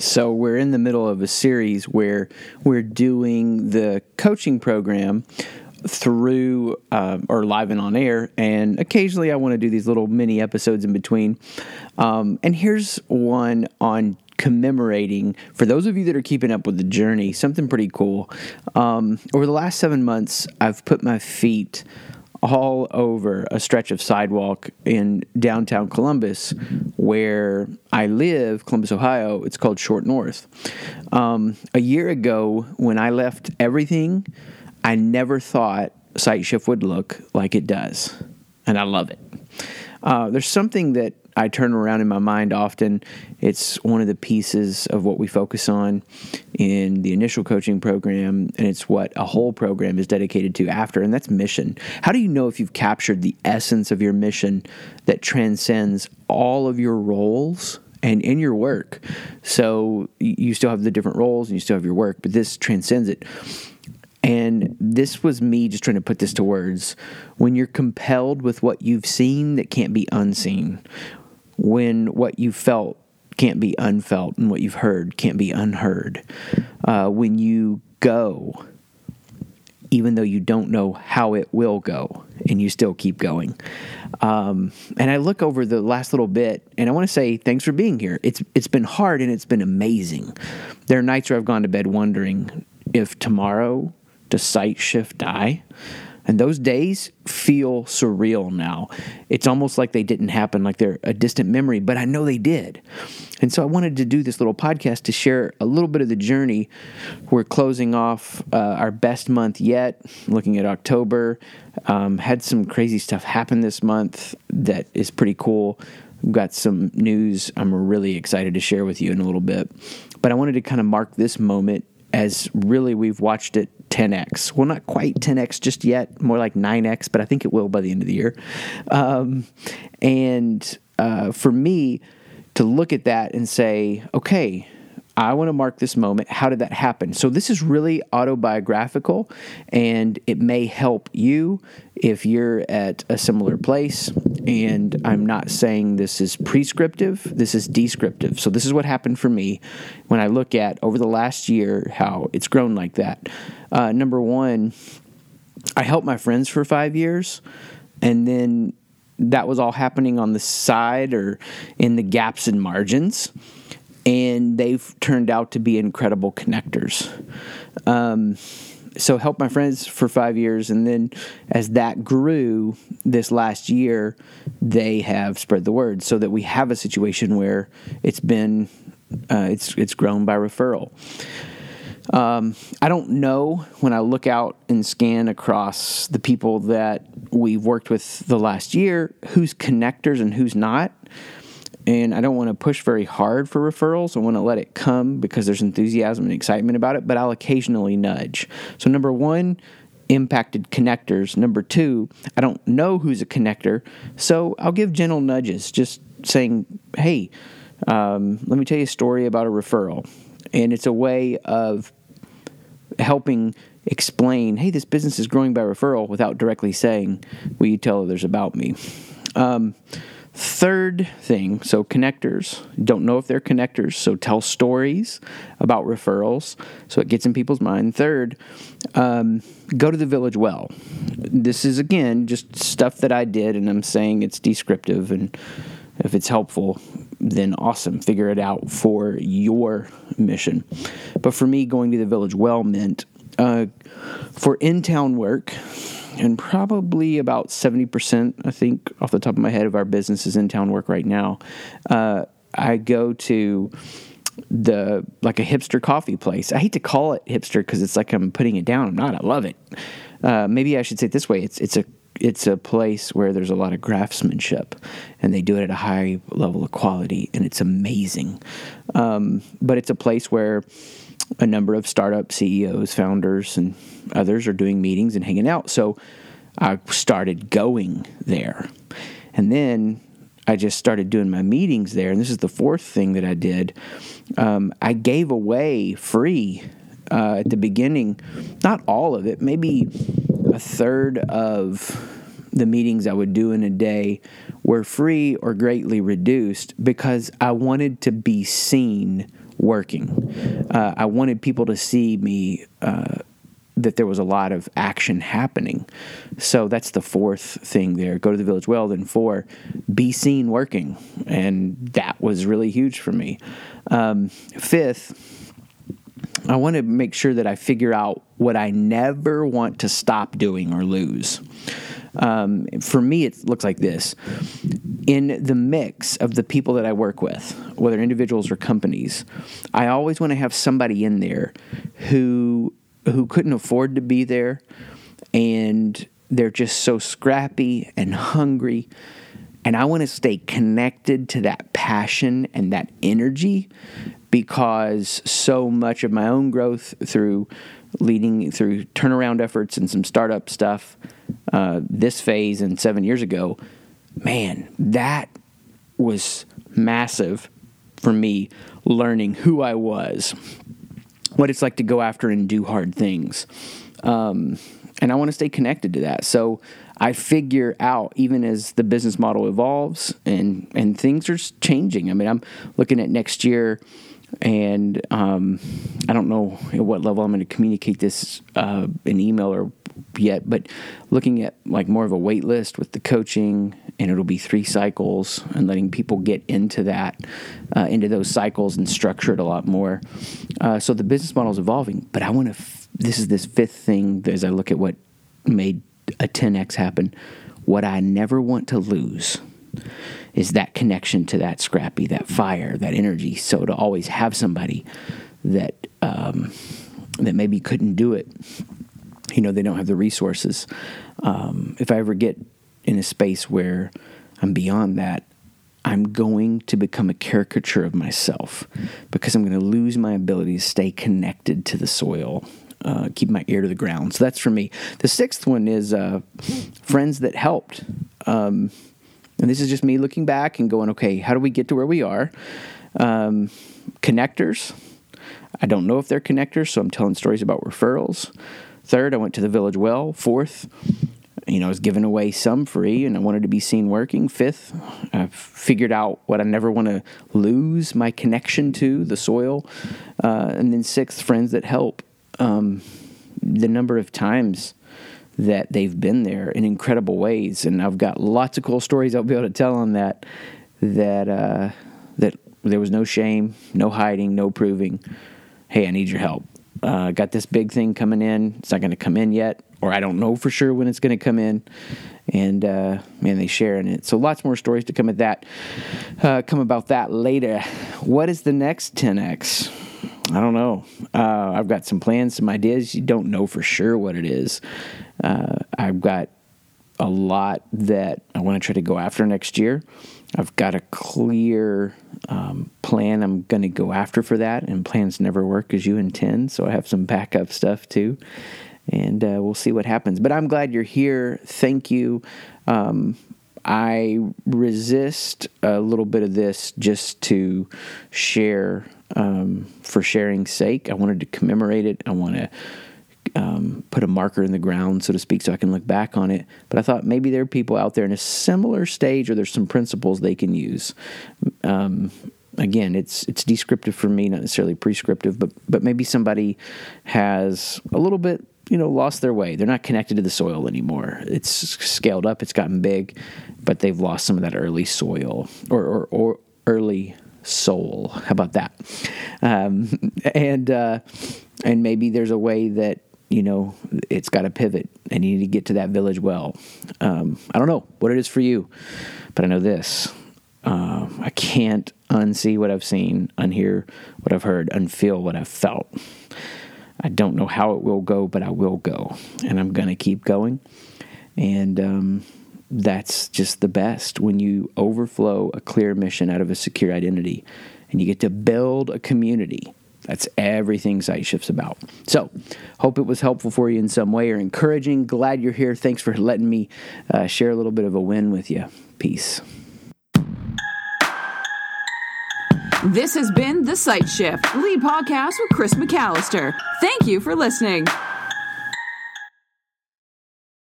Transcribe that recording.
So, we're in the middle of a series where we're doing the coaching program through um, or live and on air, and occasionally I want to do these little mini episodes in between. Um, and here's one on commemorating for those of you that are keeping up with the journey something pretty cool um, over the last seven months i've put my feet all over a stretch of sidewalk in downtown Columbus, where I live, Columbus, Ohio. It's called Short North. Um, a year ago, when I left everything, I never thought Sight Shift would look like it does, and I love it. Uh, there's something that I turn around in my mind often. It's one of the pieces of what we focus on in the initial coaching program, and it's what a whole program is dedicated to after, and that's mission. How do you know if you've captured the essence of your mission that transcends all of your roles? And in your work. So you still have the different roles and you still have your work, but this transcends it. And this was me just trying to put this to words. When you're compelled with what you've seen that can't be unseen, when what you felt can't be unfelt and what you've heard can't be unheard. Uh, when you go, even though you don't know how it will go, and you still keep going. Um, and I look over the last little bit, and I want to say thanks for being here. It's it's been hard and it's been amazing. There are nights where I've gone to bed wondering if tomorrow does sight shift die. And those days feel surreal now. It's almost like they didn't happen, like they're a distant memory, but I know they did. And so I wanted to do this little podcast to share a little bit of the journey. We're closing off uh, our best month yet, looking at October. Um, had some crazy stuff happen this month that is pretty cool. We've got some news I'm really excited to share with you in a little bit. But I wanted to kind of mark this moment as really we've watched it 10x. Well, not quite 10x just yet, more like 9x, but I think it will by the end of the year. Um, and uh, for me to look at that and say, okay, I want to mark this moment. How did that happen? So, this is really autobiographical and it may help you if you're at a similar place. And I'm not saying this is prescriptive, this is descriptive. So, this is what happened for me when I look at over the last year how it's grown like that. Uh, number one, I helped my friends for five years and then that was all happening on the side or in the gaps and margins and they've turned out to be incredible connectors. Um, so helped my friends for five years, and then as that grew this last year, they have spread the word so that we have a situation where it's been uh, it's it's grown by referral. Um, I don't know when I look out and scan across the people that we've worked with the last year, who's connectors and who's not and I don't want to push very hard for referrals. I want to let it come because there's enthusiasm and excitement about it, but I'll occasionally nudge. So, number one, impacted connectors. Number two, I don't know who's a connector, so I'll give gentle nudges, just saying, hey, um, let me tell you a story about a referral. And it's a way of helping explain, hey, this business is growing by referral without directly saying, will you tell others about me? Um, Third thing, so connectors. Don't know if they're connectors, so tell stories about referrals so it gets in people's mind. Third, um, go to the village well. This is again just stuff that I did, and I'm saying it's descriptive, and if it's helpful, then awesome. Figure it out for your mission. But for me, going to the village well meant uh, for in town work and probably about 70%, I think, off the top of my head, of our business is in town work right now. Uh, I go to the like a hipster coffee place. I hate to call it hipster because it's like I'm putting it down. I'm not. I love it. Uh, maybe I should say it this way. It's it's a it's a place where there's a lot of craftsmanship, and they do it at a high level of quality, and it's amazing. Um, but it's a place where a number of startup CEOs, founders, and others are doing meetings and hanging out. So I started going there. And then I just started doing my meetings there. And this is the fourth thing that I did. Um, I gave away free uh, at the beginning, not all of it, maybe a third of the meetings I would do in a day were free or greatly reduced because I wanted to be seen working. Uh, I wanted people to see me. Uh, that there was a lot of action happening. So that's the fourth thing there. Go to the village well. Then four, be seen working, and that was really huge for me. Um, fifth, I want to make sure that I figure out what I never want to stop doing or lose. Um, for me, it looks like this. In the mix of the people that I work with, whether individuals or companies, I always want to have somebody in there who who couldn't afford to be there, and they're just so scrappy and hungry. And I want to stay connected to that passion and that energy because so much of my own growth through leading through turnaround efforts and some startup stuff uh, this phase and seven years ago, man, that was massive for me learning who I was, what it's like to go after and do hard things. Um, and I want to stay connected to that. So I figure out, even as the business model evolves and, and things are changing. I mean, I'm looking at next year and um, I don't know at what level I'm going to communicate this uh, in email or yet, but looking at like more of a wait list with the coaching, and it'll be three cycles, and letting people get into that, uh, into those cycles, and structure it a lot more. Uh, so the business model is evolving, but I want to. F- this is this fifth thing as I look at what made a 10x happen. What I never want to lose is that connection to that scrappy, that fire, that energy. So to always have somebody that um, that maybe couldn't do it, you know, they don't have the resources. Um, if I ever get in a space where I'm beyond that, I'm going to become a caricature of myself because I'm going to lose my ability to stay connected to the soil, uh, keep my ear to the ground. So that's for me. The sixth one is uh, friends that helped. Um, and this is just me looking back and going, okay, how do we get to where we are? Um, connectors. I don't know if they're connectors, so I'm telling stories about referrals. Third, I went to the Village Well. Fourth, you know, I was giving away some free and I wanted to be seen working. Fifth, I figured out what I never want to lose my connection to the soil. Uh, and then sixth, friends that help. Um, the number of times that they've been there in incredible ways, and I've got lots of cool stories I'll be able to tell on that. That uh, that there was no shame, no hiding, no proving. Hey, I need your help. Uh, got this big thing coming in. It's not going to come in yet, or I don't know for sure when it's going to come in. And uh, man, they share in it. So lots more stories to come at that. Uh, come about that later. What is the next 10x? I don't know. Uh, I've got some plans, some ideas. You don't know for sure what it is. Uh, I've got a lot that I want to try to go after next year. I've got a clear um, plan I'm going to go after for that, and plans never work as you intend. So I have some backup stuff too, and uh, we'll see what happens. But I'm glad you're here. Thank you. Um, I resist a little bit of this just to share um, for sharing's sake. I wanted to commemorate it. I want to um, put a marker in the ground, so to speak, so I can look back on it. But I thought maybe there are people out there in a similar stage, or there's some principles they can use. Um, again, it's it's descriptive for me, not necessarily prescriptive, but but maybe somebody has a little bit, you know, lost their way. They're not connected to the soil anymore. It's scaled up, it's gotten big, but they've lost some of that early soil or or, or early soul. How about that? Um, and uh, and maybe there's a way that you know it's got to pivot, and you need to get to that village well. Um, I don't know what it is for you, but I know this: uh, I can't unsee what I've seen, unhear what I've heard, unfeel what I've felt. I don't know how it will go, but I will go, and I'm gonna keep going. And um, that's just the best when you overflow a clear mission out of a secure identity and you get to build a community. That's everything Sight Shift's about. So, hope it was helpful for you in some way or encouraging. Glad you're here. Thanks for letting me uh, share a little bit of a win with you. Peace. This has been The Site Shift, lead podcast with Chris McAllister. Thank you for listening.